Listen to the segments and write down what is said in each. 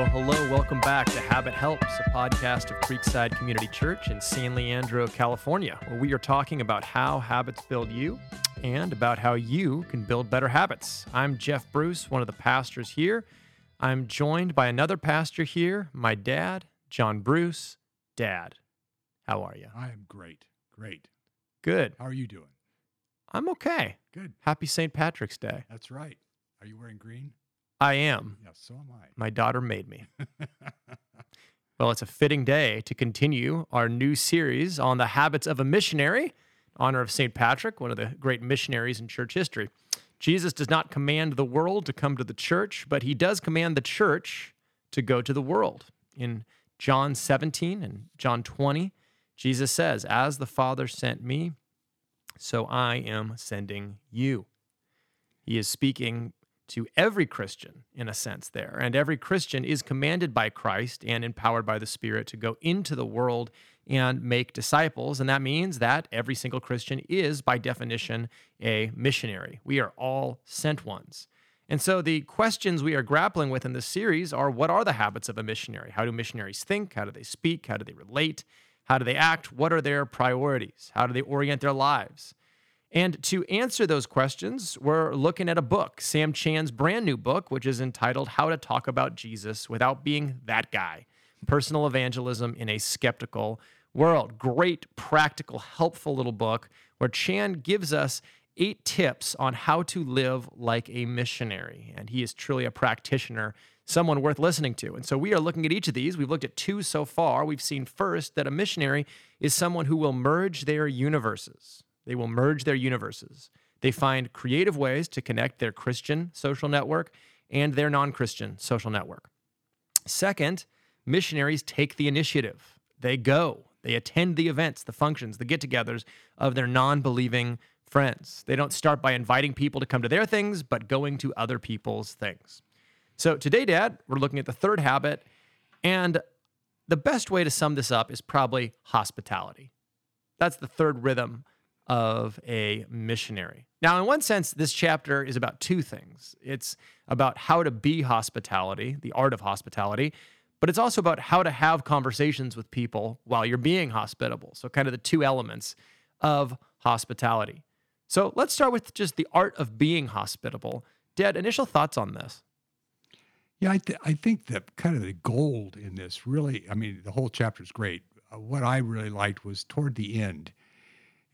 Well, hello, welcome back to Habit Helps, a podcast of Creekside Community Church in San Leandro, California, where we are talking about how habits build you and about how you can build better habits. I'm Jeff Bruce, one of the pastors here. I'm joined by another pastor here, my dad, John Bruce. Dad, how are you? I am great. Great. Good. How are you doing? I'm okay. Good. Happy St. Patrick's Day. That's right. Are you wearing green? I am. Yes, so am I. My daughter made me. Well, it's a fitting day to continue our new series on the habits of a missionary, in honor of St. Patrick, one of the great missionaries in church history. Jesus does not command the world to come to the church, but he does command the church to go to the world. In John 17 and John 20, Jesus says, As the Father sent me, so I am sending you. He is speaking to every Christian in a sense there. And every Christian is commanded by Christ and empowered by the Spirit to go into the world and make disciples. And that means that every single Christian is, by definition, a missionary. We are all sent ones. And so the questions we are grappling with in this series are what are the habits of a missionary? How do missionaries think? How do they speak? How do they relate? How do they act? What are their priorities? How do they orient their lives? And to answer those questions, we're looking at a book, Sam Chan's brand new book, which is entitled How to Talk About Jesus Without Being That Guy Personal Evangelism in a Skeptical World. Great, practical, helpful little book where Chan gives us eight tips on how to live like a missionary. And he is truly a practitioner, someone worth listening to. And so we are looking at each of these. We've looked at two so far. We've seen first that a missionary is someone who will merge their universes. They will merge their universes. They find creative ways to connect their Christian social network and their non Christian social network. Second, missionaries take the initiative. They go, they attend the events, the functions, the get togethers of their non believing friends. They don't start by inviting people to come to their things, but going to other people's things. So today, Dad, we're looking at the third habit. And the best way to sum this up is probably hospitality. That's the third rhythm of a missionary. Now, in one sense, this chapter is about two things it's about how to be hospitality, the art of hospitality, but it's also about how to have conversations with people while you're being hospitable. So, kind of the two elements of hospitality. So, let's start with just the art of being hospitable. Dad, initial thoughts on this? Yeah, I, th- I think that kind of the gold in this really, I mean, the whole chapter is great. Uh, what I really liked was toward the end,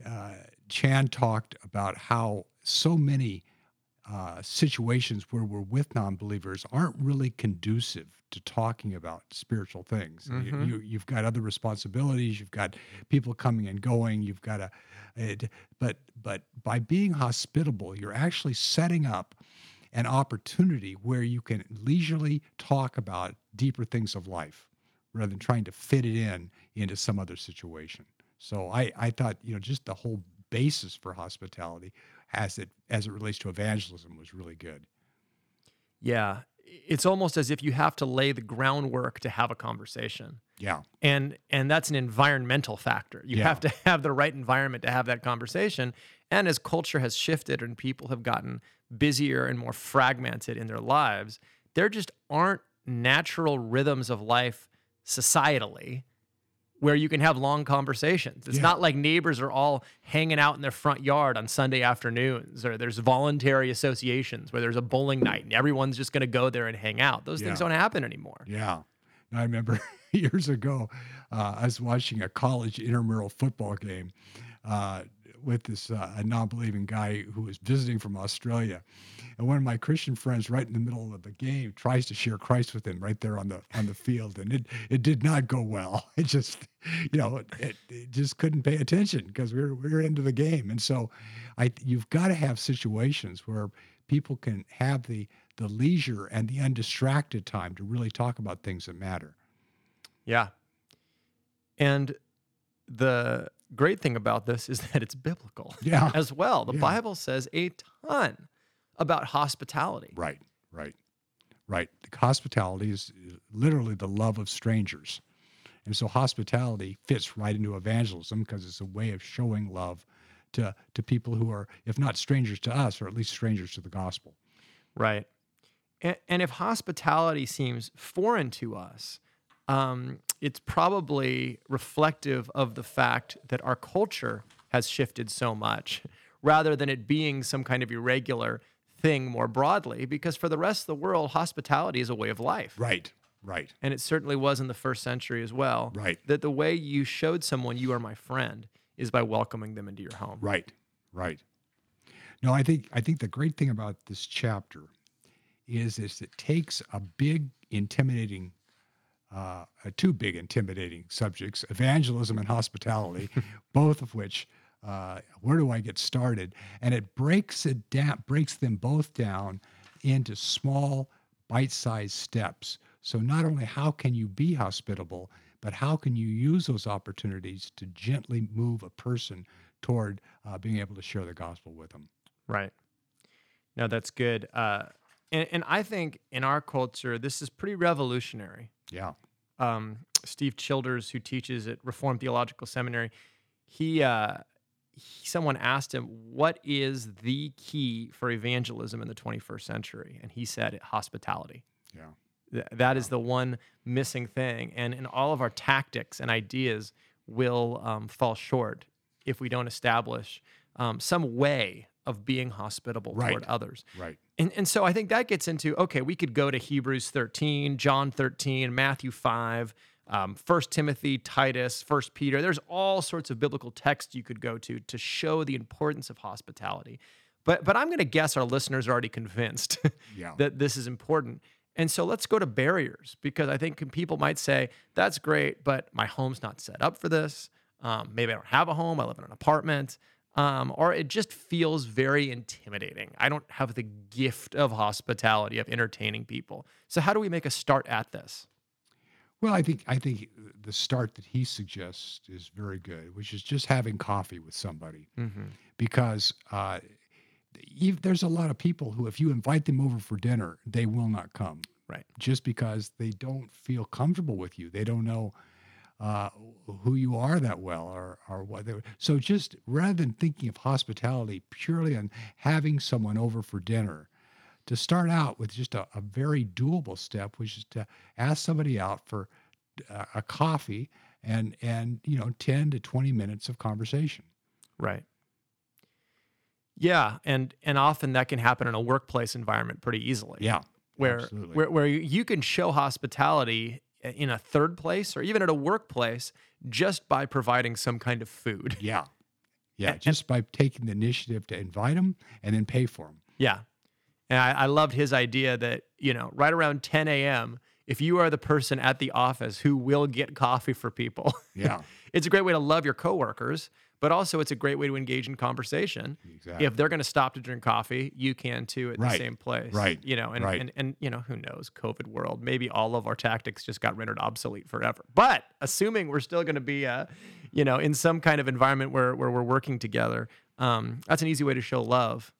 uh, Chan talked about how so many uh, situations where we're with non-believers aren't really conducive to talking about spiritual things. Mhm. You, you, have got other responsibilities. You've got people coming and going. You've got a, it, but but by being hospitable, you're actually setting up an opportunity where you can leisurely talk about deeper things of life rather than trying to fit it in into some other situation. So I, I thought, you know, just the whole basis for hospitality as it as it relates to evangelism was really good. Yeah, it's almost as if you have to lay the groundwork to have a conversation. Yeah. and and that's an environmental factor you Yeah. have to have the right environment to have that conversation and as culture has shifted and people have gotten busier and more fragmented in their lives there just aren't natural rhythms of life societally where you can have long conversations it's Yeah. not like neighbors are all hanging out in their front yard on sunday afternoons or there's voluntary associations where there's a bowling night and everyone's just going to go there and hang out those things don't happen anymore Yeah. I remember years ago, uh, I was watching a college intramural football game uh, with this uh, a non-believing guy who was visiting from Australia, and one of my Christian friends, right in the middle of the game, tries to share Christ with him right there on the on the field, and it it did not go well. It just, you know, it, it just couldn't pay attention because we were we were into the game, and so, I you've got to have situations where people can have the the leisure and the undistracted time to really talk about things that matter. Yeah. And the great thing about this is that it's biblical Yeah. as well. The Yeah. Bible says a ton about hospitality. Right, right, right. Hospitality is uh, literally the love of strangers. And so hospitality fits right into evangelism because it's a way of showing love to, to people who are, if not strangers to us, or at least strangers to the gospel. Right. And, and if hospitality seems foreign to us, um, it's probably reflective of the fact that our culture has shifted so much rather than it being some kind of irregular thing more broadly. Because for the rest of the world, hospitality is a way of life. Right. Right. And it certainly was in the first century as well. Right. That the way you showed someone you are my friend is by welcoming them into your home. Right. Right. No, I think I think the great thing about this chapter is is it takes a big intimidating uh, two big intimidating subjects evangelism and hospitality both of which uh, where do i get started and it breaks it down breaks them both down into small bite-sized steps so not only how can you be hospitable but how can you use those opportunities to gently move a person toward uh, being able to share the gospel with them Right. No, that's good. Uh, and, and I think in our culture, this is pretty revolutionary. Yeah Um, Steve Childers, who teaches at Reformed Theological Seminary, he, uh, he someone asked him, "What is the key for evangelism in the 21st century?" And he said, "Hospitality." yeah Th- that is the one missing thing. And in all of our tactics and ideas will um, fall short if we don't establish um, some way of being hospitable Right. toward others. right And, and so I think that gets into okay, we could go to Hebrews 13, John 13, Matthew 5, um, 1 Timothy, Titus, 1 Peter. There's all sorts of biblical texts you could go to to show the importance of hospitality. But, but I'm going to guess our listeners are already convinced Yeah. that this is important. And so let's go to barriers because I think people might say, that's great, but my home's not set up for this. Um, maybe I don't have a home, I live in an apartment. Um, or it just feels very intimidating. I don't have the gift of hospitality, of entertaining people. So, how do we make a start at this? Well, I think I think the start that he suggests is very good, which is just having coffee with somebody, Mm-hmm. because uh, there's a lot of people who, if you invite them over for dinner, they will not come, Right. just because they don't feel comfortable with you. They don't know uh, who you are that well, or or what. They, so just rather than thinking of hospitality purely on having someone over for dinner, to start out with just a, a very doable step, which is to ask somebody out for uh, a coffee and and you know 10 to 20 minutes of conversation Right. Yeah, and and often that can happen in a workplace environment pretty easily. yeah where absolutely. where where you can show hospitality in a third place or even at a workplace just by providing some kind of food. yeah yeah And- just by taking the initiative to invite them and then pay for them Yeah. And I, I loved his idea that, you know, right around 10 a.m., if you are the person at the office who will get coffee for people, yeah it's a great way to love your coworkers, but also it's a great way to engage in conversation. exactly If they're going to stop to drink coffee, you can too at Right. the same place. Right. You know, and, Right. and, and, you know, who knows, COVID world, maybe all of our tactics just got rendered obsolete forever. But assuming we're still going to be, uh, you know, in some kind of environment where, where we're working together, um, that's an easy way to show love.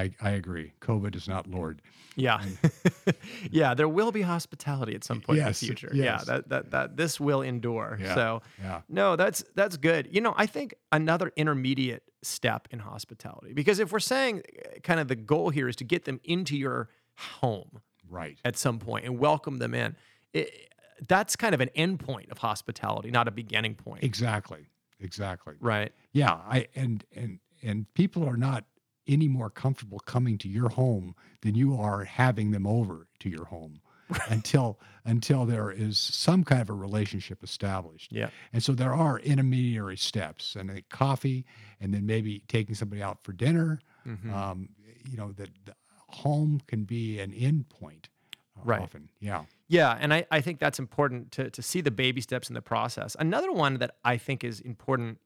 I, I agree covid is not lord Yeah. yeah, there will be hospitality at some point Yes, in the future. yes. Yeah, that, that that this will endure. Yeah, So yeah no, that's that's good. You know, I think another intermediate step in hospitality because if we're saying uh, kind of the goal here is to get them into your home right at some point and welcome them in, it, that's kind of an end point of hospitality, not a beginning point. exactly exactly Right. yeah i and and and people are not any more comfortable coming to your home than you are having them over to your home until until there is some kind of a relationship established Yeah. and so there are intermediary steps and I think coffee and then maybe taking somebody out for dinner Mhm. um, you know that the home can be an end point uh, Right. often yeah Yeah, and I, I think that's important to, to see the baby steps in the process. Another one that I think is important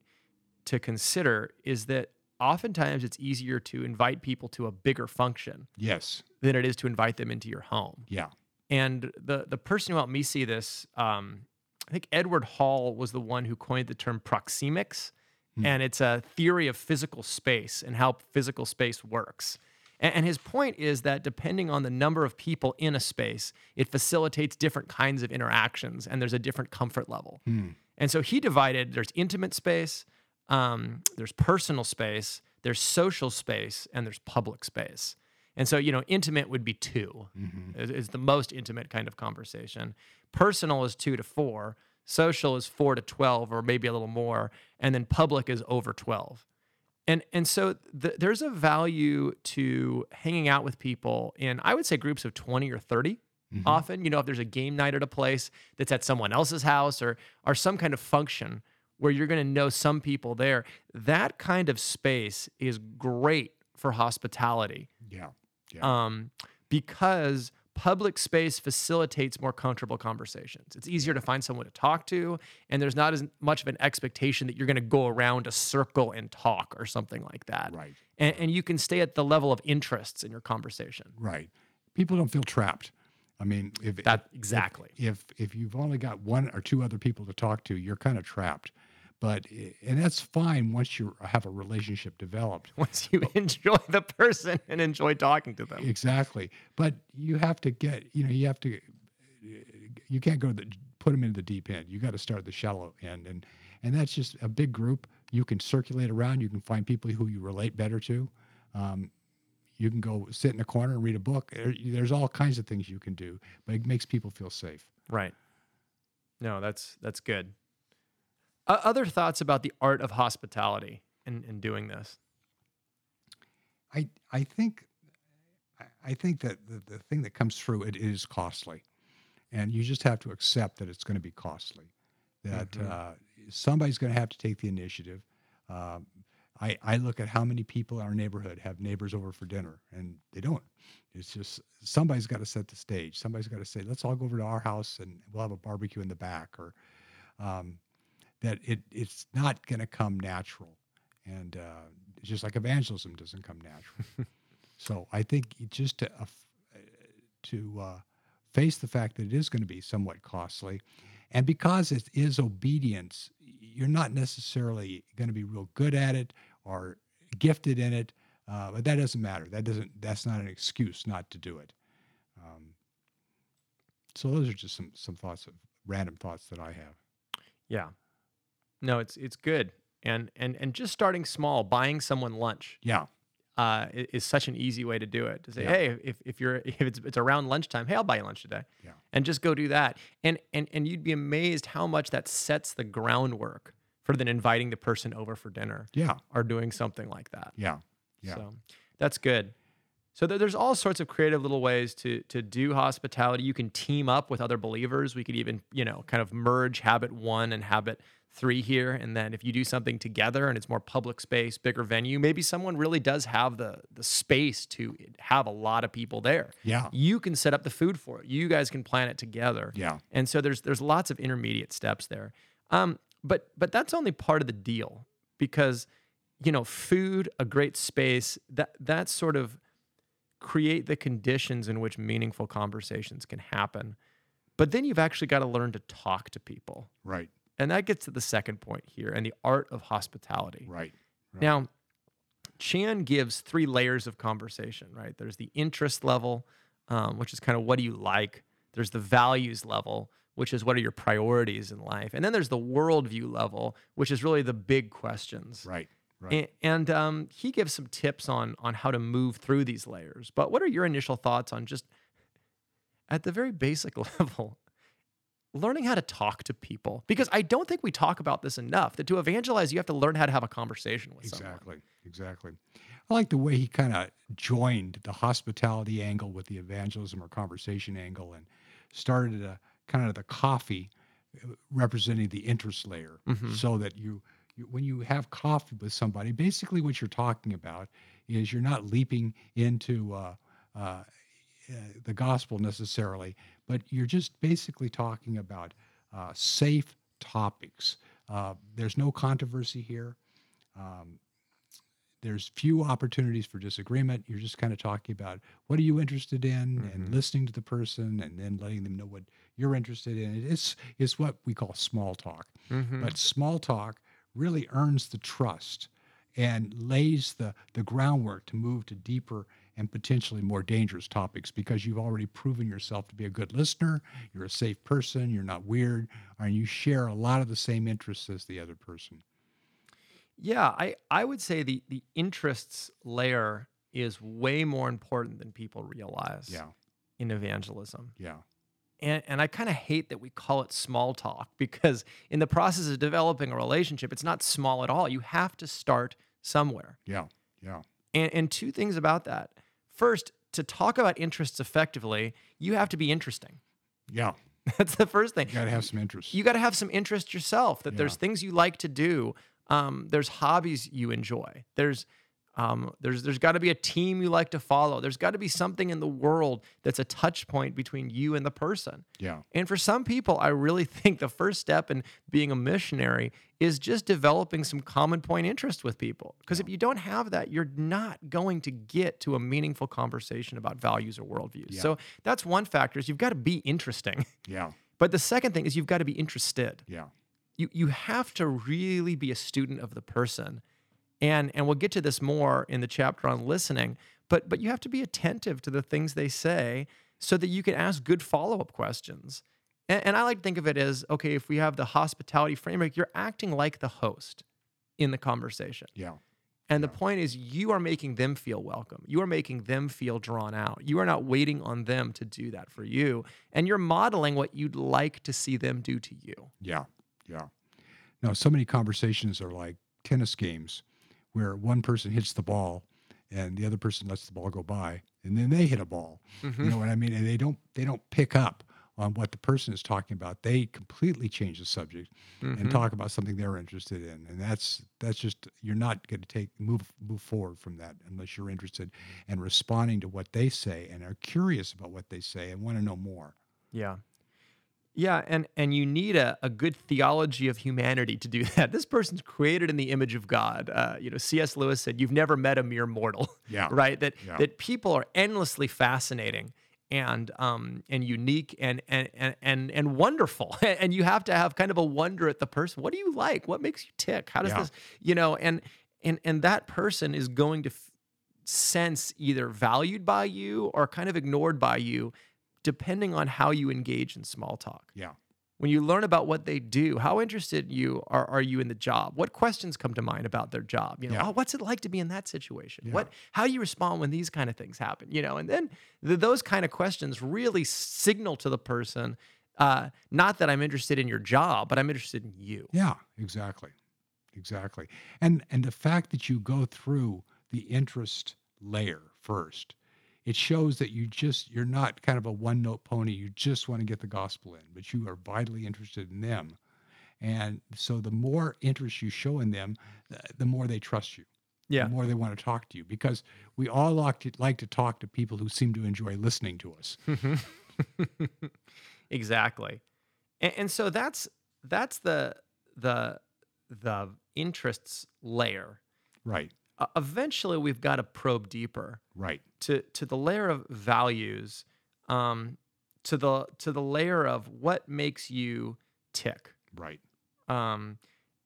to consider is that oftentimes it's easier to invite people to a bigger function yes than it is to invite them into your home. yeah And the the person who helped me see this, um, I think Edward Hall was the one who coined the term proxemics, Hmm. and it's a theory of physical space and how physical space works. And, and his point is that depending on the number of people in a space, it facilitates different kinds of interactions, and there's a different comfort level. Hmm. And so he divided there's intimate space, um, there's personal space, there's social space, and there's public space. And so, you know, intimate would be 2 Mhm. is, is the most intimate kind of conversation. Personal is two to four. Social is four to 12 or maybe a little more. And then public is over 12. And, and so th- there's a value to hanging out with people in, I would say, groups of 20 or 30 Mhm. often. You know, if there's a game night at a place that's at someone else's house or, or some kind of function where you're going to know some people there, that kind of space is great for hospitality Yeah. Yeah. um, because public space facilitates more comfortable conversations. It's easier to find someone to talk to, and there's not as much of an expectation that you're going to go around a circle and talk or something like that. right. And, and you can stay at the level of interests in your conversation. Right. People don't feel trapped. I mean, if That exactly. if if you've only got one or two other people to talk to, you're kind of trapped. But and that's fine once you have a relationship developed. Once you enjoy the person and enjoy talking to them. Exactly. But you have to get, you know, you have to you can't go to the put them into the deep end. You got to start at the shallow end and and that's just a big group. You can circulate around, you can find people who you relate better to. Um, you can go sit in a corner and read a book. There's all kinds of things you can do, but it makes people feel safe. Right. No, that's that's good. Uh, other thoughts about the art of hospitality and, and doing this? I I think I- think that the, the thing that comes through it is costly, and you just have to accept that it's going to be costly. That Mhm. uh, somebody's going to have to take the initiative. Um, I I look at how many people in our neighborhood have neighbors over for dinner, and they don't. It's just somebody's got to set the stage. Somebody's got to say, "Let's all go over to our house and we'll have a barbecue in the back," or um, that it it's not going to come natural, and uh, just like evangelism doesn't come natural. so I think just to uh, uh, to uh, face the fact that it is going to be somewhat costly, and because it is obedience, you're not necessarily going to be real good at it or gifted in it. Uh, but that doesn't matter. That doesn't. That's not an excuse not to do it. Um, so those are just some some thoughts of random thoughts that I have. Yeah. No, it's it's good. And and and just starting small, buying someone lunch Yeah. uh, is such an easy way to do it. To say, Yeah. hey, if, if you're if it's it's around lunchtime, hey, I'll buy you lunch today. Yeah. And just go do that. And and and you'd be amazed how much that sets the groundwork for then inviting the person over for dinner Yeah. or doing something like that. Yeah. Yeah. So that's good. So there- there's all sorts of creative little ways to to do hospitality. You can team up with other believers. We could even, you know, kind of merge habit one and habit three here. And then if you do something together and it's more public space, bigger venue, maybe someone really does have the the space to have a lot of people there. Yeah. You can set up the food for it. You guys can plan it together. Yeah. And so there's there's lots of intermediate steps there. Um, but but that's only part of the deal because you know food, a great space that that sort of create the conditions in which meaningful conversations can happen. But then you've actually got to learn to talk to people. Right. And that gets to the second point here and the art of hospitality. Right. Right. Now, Chan gives three layers of conversation, right? There's the interest level, um, which is kind of what do you like? There's the values level, which is what are your priorities in life? And then there's the worldview level, which is really the big questions. Right. Right. And, um, he gives some tips on on how to move through these layers. But what are your initial thoughts on just at the very basic level, learning how to talk to people? Because I don't think we talk about this enough. That to evangelize, you have to learn how to have a conversation with someone. Exactly. Exactly. I like the way he kind of joined the hospitality angle with the evangelism or conversation angle and started a kind of the coffee uh, representing the interest layer Mhm. so that you, you when you have coffee with somebody basically what you're talking about is you're not leaping into uh, uh, uh, the gospel necessarily but you're just basically talking about uh, safe topics uh, there's no controversy here um, there's few opportunities for disagreement. You're just kind of talking about what are you interested in Mhm. and listening to the person and then letting them know what you're interested in. It's it's what we call small talk. Mhm. But small talk really earns the trust and lays the the groundwork to move to deeper and potentially more dangerous topics because you've already proven yourself to be a good listener, you're a safe person, you're not weird, and you share a lot of the same interests as the other person. Yeah, I, I would say the the interests layer is way more important than people realize Yeah. in evangelism. Yeah. And, and I kind of hate that we call it small talk because in the process of developing a relationship, it's not small at all. You have to start somewhere. Yeah. Yeah. And, and two things about that. First, to talk about interests effectively, you have to be interesting. Yeah. That's the first thing. You got to have some interest. You got to have some interest yourself. That there's things you like to do. Um, there's hobbies you enjoy. There's um, there's there's got to be a team you like to follow. There's got to be something in the world that's a touch point between you and the person. yeah. And for some people, I really think the first step in being a missionary is just developing some common point interest with people. Because if you don't have that, you're not going to get to a meaningful conversation about values or worldviews. Yeah. So that's one factor is you've got to be interesting. Yeah. But the second thing is you've got to be interested. Yeah. You you have to really be a student of the person. And and we'll get to this more in the chapter on listening, but but you have to be attentive to the things they say so that you can ask good follow-up questions. And, and I like to think of it as okay, if we have the hospitality framework, you're acting like the host in the conversation. Yeah. And the point is, you are making them feel welcome. You are making them feel drawn out. You are not waiting on them to do that for you. And you're modeling what you'd like to see them do to you. Yeah. Yeah. Now, so many conversations are like tennis games where one person hits the ball and the other person lets the ball go by and then they hit a ball. You know what I mean? And they don't they don't pick up on what the person is talking about. They completely change the subject Mhm. and talk about something they're interested in. And that's that's just you're not going to take move move forward from that unless you're interested and responding to what they say and are curious about what they say and want to know more. Yeah. Yeah, and and you need a, a good theology of humanity to do that. This person's created in the image of God. Uh, you know, C.S. Lewis said, "You've never met a mere mortal." Yeah. right. That Yeah. that people are endlessly fascinating and um and unique and and and and, and wonderful. and you have to have kind of a wonder at the person. What do you like? What makes you tick? How does Yeah. this? You know, and and and that person is going to f- sense either valued by you or kind of ignored by you depending on how you engage in small talk. Yeah. When you learn about what they do, how interested you are, are you in the job? What questions come to mind about their job? You know, Yeah. oh, what's it like to be in that situation? Yeah. What, how do you respond when these kind of things happen? You know, and then th- those kind of questions really signal to the person, uh, not that I'm interested in your job, but I'm interested in you. Yeah, exactly. Exactly. And and the fact that you go through the interest layer first, it shows that you just you're not kind of a one-note pony. You just want to get the gospel in, but you are vitally interested in them. And so the more interest you show in them, the, the more they trust you. Yeah. The more they want to talk to you because we all like to, like to talk to people who seem to enjoy listening to us. exactly and, and so that's that's the the the interests layer Right. Uh, eventually we've got to probe deeper Right. to to the layer of values um to the to the layer of what makes you tick Right. um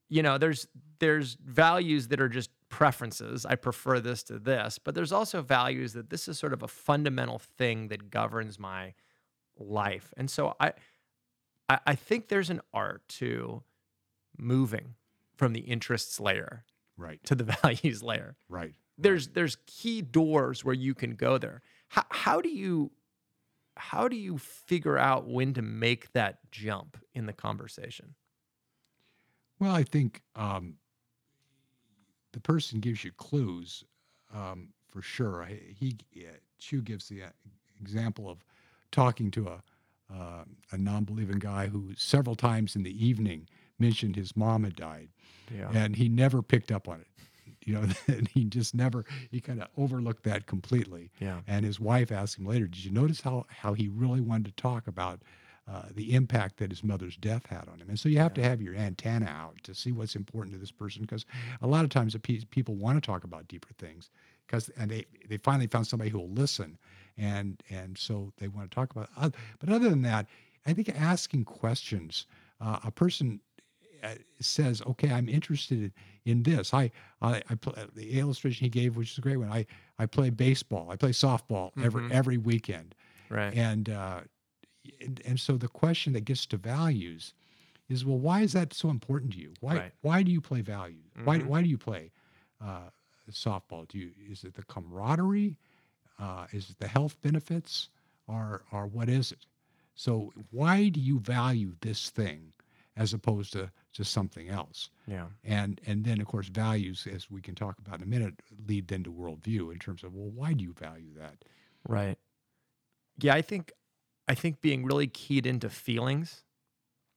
you know there's there's values that are just preferences i prefer this to this but there's also values that this is sort of a fundamental thing that governs my life and so i i, I think there's an art to moving from the interests layer Right. to the values layer Right. there's there's key doors where you can go there how, how do you how do you figure out when to make that jump in the conversation Well, I think um, the person gives you clues um, for sure. I, he yeah, Chu gives the uh, example of talking to a uh, a non-believing guy who several times in the evening mentioned his mom had died, yeah and he never picked up on it. You know, he just never he kind of overlooked that completely. yeah And his wife asked him later, "Did you notice how how he really wanted to talk about uh, the impact that his mother's death had on him?" And so you have to have your antenna out to see what's important to this person, because a lot of times pe- people want to talk about deeper things, because and they they finally found somebody who will listen, and and so they want to talk about. oth- But other than that, I think asking questions, uh, a person says, "Okay, I'm interested in this." I, I, I pl- the illustration he gave, which is a great one. I, I play baseball. I play softball every Mhm. every weekend, right and, uh, and and so the question that gets to values is, well, why is that so important to you? Why Right. why do you play values? Why Mhm. why do you play uh, softball? Do you is it the camaraderie? Uh, is it the health benefits? Or or what is it? So why do you value this thing as opposed to just something else? Yeah. And and then of course values, as we can talk about in a minute, lead then to worldview in terms of well, why do you value that? Right. Yeah, I think I think being really keyed into feelings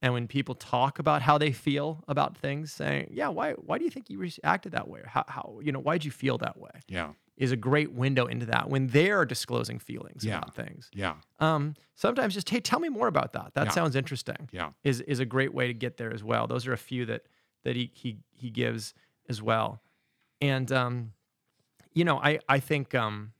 and when people talk about how they feel about things, saying, "Yeah, why why do you think you reacted that way? Or how how you know why did you feel that way?" Yeah. Is a great window into that when they're disclosing feelings Yeah. about things. Yeah. Um, sometimes just hey, tell me more about that. That Yeah. sounds interesting. Yeah. Is is a great way to get there as well. Those are a few that that he he he gives as well, and um, you know, I I think um,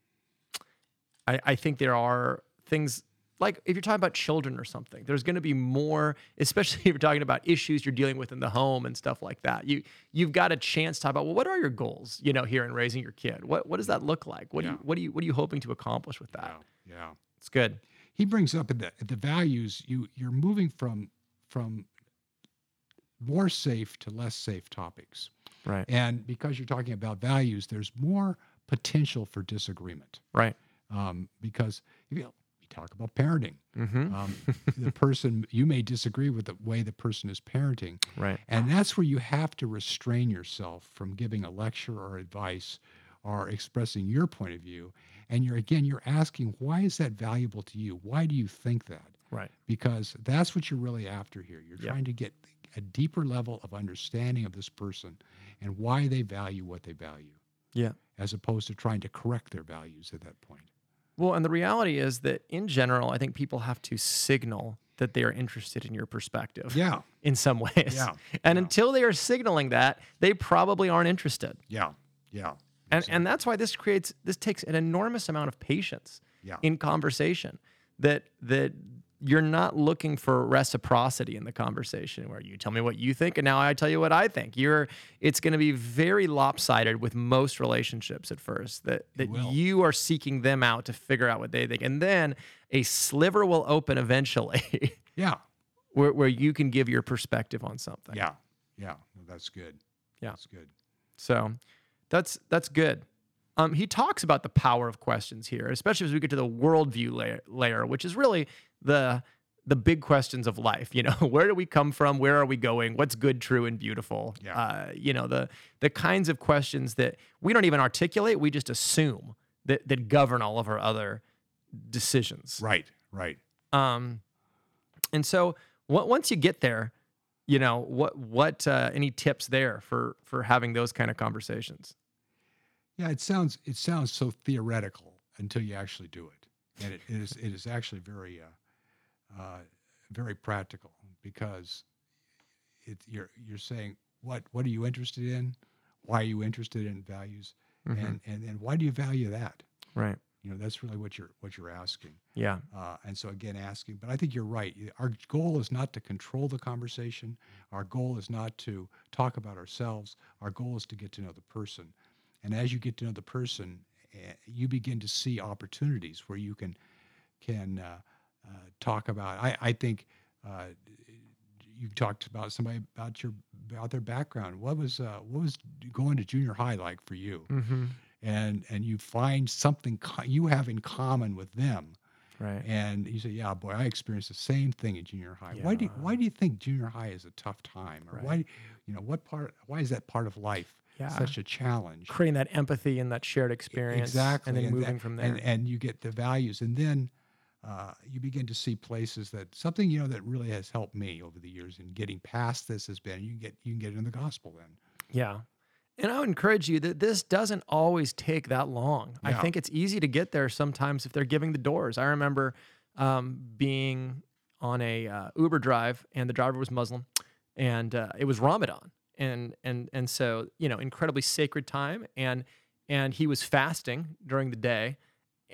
I I think there are things like if you're talking about children or something, there's going to be more, especially if you're talking about issues you're dealing with in the home and stuff like that. You you've got a chance to talk about well, what are your goals? You know, here in raising your kid, what what does that look like? What do you what do you what are you hoping to accomplish with that? Yeah. Yeah. It's good. he brings up the the values you you're moving from from more safe to less safe topics Right. and because you're talking about values there's more potential for disagreement Right. um, because if you, you talk about parenting Mm-hmm. um, the person you may disagree with the way the person is parenting Right. and that's where you have to restrain yourself from giving a lecture or advice or expressing your point of view and you're again you're asking why is that valuable to you why do you think that Right. because that's what you're really after here. You're Yeah. trying to get a deeper level of understanding of this person and why they value what they value, Yeah. as opposed to trying to correct their values at that point. Well, and the reality is that in general, I think people have to signal that they are interested in your perspective Yeah, in some ways. Yeah, And yeah. until they are signaling that, they probably aren't interested. yeah, yeah, And and that's why this creates this takes an enormous amount of patience yeah, in conversation. That that you're not looking for reciprocity in the conversation where you tell me what you think and now I tell you what I think. You're it's going to be very lopsided with most relationships at first that that you are seeking them out to figure out what they think and then a sliver will open eventually yeah, where where you can give your perspective on something. yeah, yeah. No, that's good. Yeah. that's good. So that's that's good. Um, he talks about the power of questions here, especially as we get to the worldview layer, layer, which is really the the big questions of life. You know, where do we come from? Where are we going? What's good, true, and beautiful? Yeah. Uh, you know, the the kinds of questions that we don't even articulate. We just assume that that govern all of our other decisions. Right, right. Um, and so what, once you get there, you know what what uh, any tips there for for having those kind of conversations? Yeah, it sounds it sounds so theoretical until you actually do it, and it is it is actually very uh, uh, very practical because it you're you're saying what what are you interested in, why are you interested in values, Mhm. and and and why do you value that? Right. You know, that's really what you're what you're asking. Yeah. Uh, and so again, asking, but I think you're right. Our goal is not to control the conversation. Our goal is not to talk about ourselves. Our goal is to get to know the person. And as you get to know the person, eh, you begin to see opportunities where you can can uh, talk about. I, I think uh, you talked about somebody about your about their background. What was uh, what was going to junior high like for you? Mm-hmm. And and you find something co- you have in common with them Right. and you say, "Yeah, boy, I experienced the same thing in junior high. Why do you, why do you think junior high is a tough time, or Right. why, you know, what part? Why is that part of life Yeah. such a challenge? Creating that empathy and that shared experience. Exactly, And then that- moving from there. and and you get the values, and then uh, you begin to see places that something you know that really has helped me over the years in getting past this has been you can get you can get in the gospel then. yeah. And I would encourage you that this doesn't always take that long. I think it's easy to get there sometimes if they're giving the doors. I remember um, being on a uh, Uber drive, and the driver was Muslim, and uh, it was Ramadan, and and and so you know, incredibly sacred time, and and he was fasting during the day,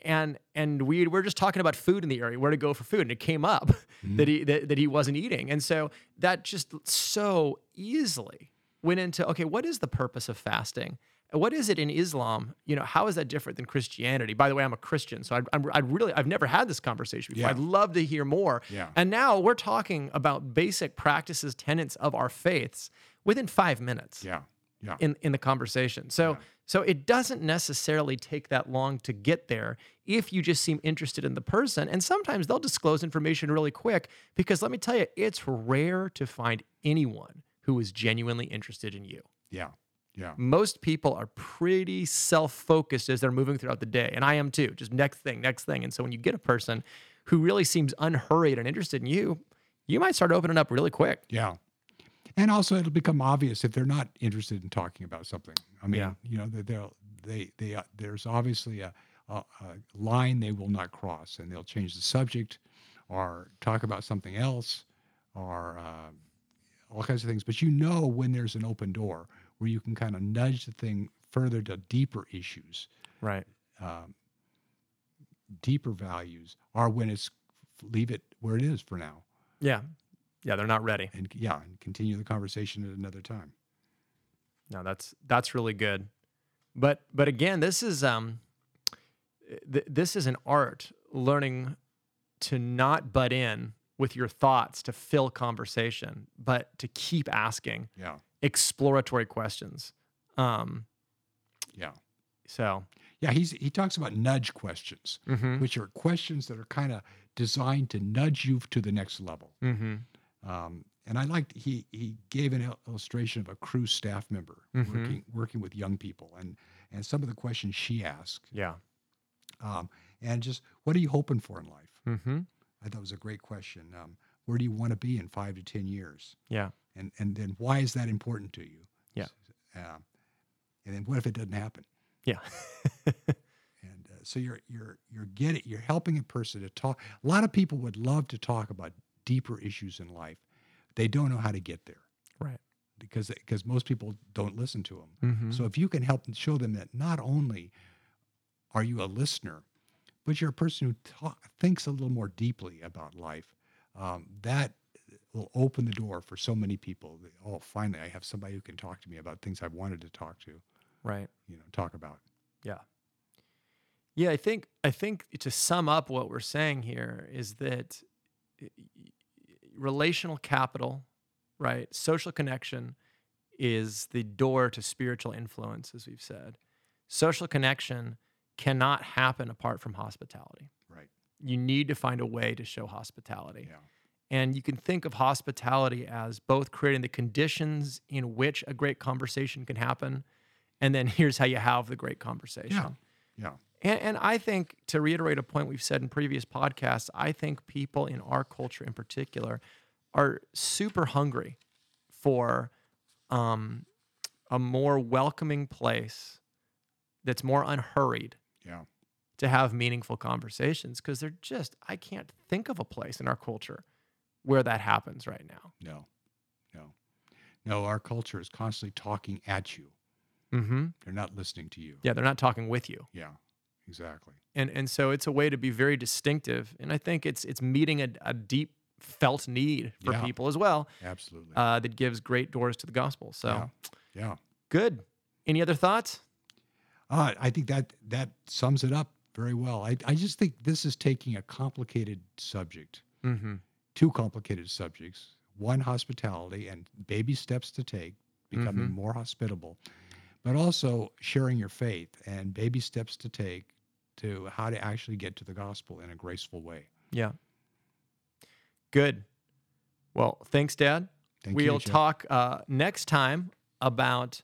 and and we were just talking about food in the area, where to go for food, and it came up that mm-hmm. he that, that he wasn't eating, and so that just so easily went into okay, what is the purpose of fasting? What is it in Islam? You know, how is that different than Christianity? By the way, I'm a Christian, so I, I'm, I really I've never had this conversation before. Yeah. I'd love to hear more. Yeah. And now we're talking about basic practices, tenets of our faiths within five minutes. Yeah, Yeah. in in the conversation. So Yeah. so it doesn't necessarily take that long to get there if you just seem interested in the person. And sometimes they'll disclose information really quick because let me tell you, it's rare to find anyone who is genuinely interested in you. Yeah. Yeah. Most people are pretty self-focused as they're moving throughout the day, and I am too. Just next thing, next thing. And so when you get a person who really seems unhurried and interested in you, you might start opening up really quick. Yeah. And also, it'll become obvious if they're not interested in talking about something. I mean, Yeah. you know, they'll they they uh, there's obviously a, a, a line they will not cross, and they'll change the subject, or talk about something else, or uh, all kinds of things. But you know when there's an open door where you can kind of nudge the thing further to deeper issues, Right. um, deeper values, or when it's leave it where it is for now, Yeah. Yeah, they're not ready. and yeah, and continue the conversation at another time. No, that's that's really good. But but again, this is um th- this is an art learning to not butt in with your thoughts to fill conversation, but to keep asking Yeah. exploratory questions. Um Yeah. so Yeah, he's he talks about nudge questions, mhm which are questions that are kind of designed to nudge you to the next level. mhm Um, and I liked he he gave an illustration of a Cru staff member Mhm. working working with young people, and and some of the questions she asked, yeah. um, and just what are you hoping for in life? Mhm I thought it was a great question. Um, where do you want to be in five to ten years? yeah. And and then why is that important to you? Yeah. Um, and then what if it doesn't happen? Yeah. And uh, so you're you're you're getting you're helping a person to talk. A lot of people would love to talk about deeper issues in life. They don't know how to get there right. because because most people don't listen to them. Mhm. So if you can help show them that not only are you a listener, but you're a person who talk, thinks a little more deeply about life, um, that will open the door for so many people. That, oh, finally, I have somebody who can talk to me about things I've wanted to talk to, right. you know, talk about. Yeah. Yeah, I think I think to sum up what we're saying here is that relational capital, right? Social connection is the door to spiritual influence as we've said. Social connection cannot happen apart from hospitality. Right. You need to find a way to show hospitality. Yeah. And you can think of hospitality as both creating the conditions in which a great conversation can happen and then here's how you have the great conversation. Yeah. Yeah. And, and I think, to reiterate a point we've said in previous podcasts, I think people in our culture in particular are super hungry for um, a more welcoming place that's more unhurried Yeah. to have meaningful conversations because they're just, I can't think of a place in our culture where that happens right now. No. No. No, our culture is constantly talking at you. Mm-hmm. They're not listening to you. Yeah, they're not talking with you. Yeah. Exactly. and and so it's a way to be very distinctive and i think it's it's meeting a, a deep felt need for Yeah. people as well Absolutely. uh, that gives great doors to the gospel so Yeah. yeah. good any other thoughts Uh, I think that that sums it up very well. I, I just think this is taking a complicated subject, mm-hmm. two complicated subjects, one hospitality and baby steps to take, becoming Mhm. more hospitable, but also sharing your faith and baby steps to take to how to actually get to the gospel in a graceful way. yeah good well thanks dad Thank we'll you. Talk uh, next time about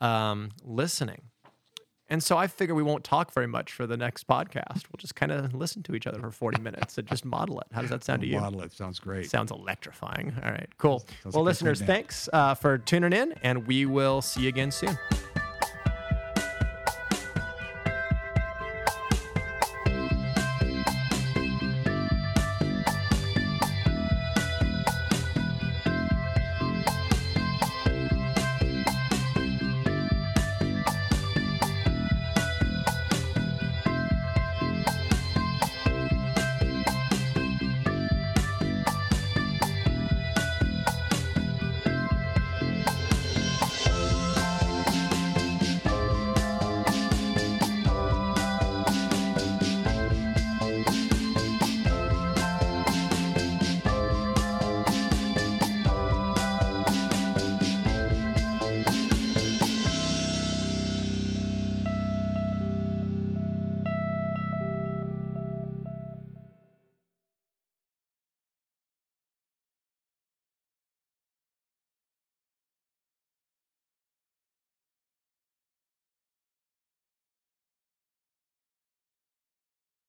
um, listening and so i figure we won't talk very much for the next podcast we'll just kind of listen to each other for 40 minutes and just model it how does that sound to you Model it. Sounds great. Sounds electrifying. All right, cool. Sounds well, listeners, thanks uh, for tuning in, and we will see you again soon.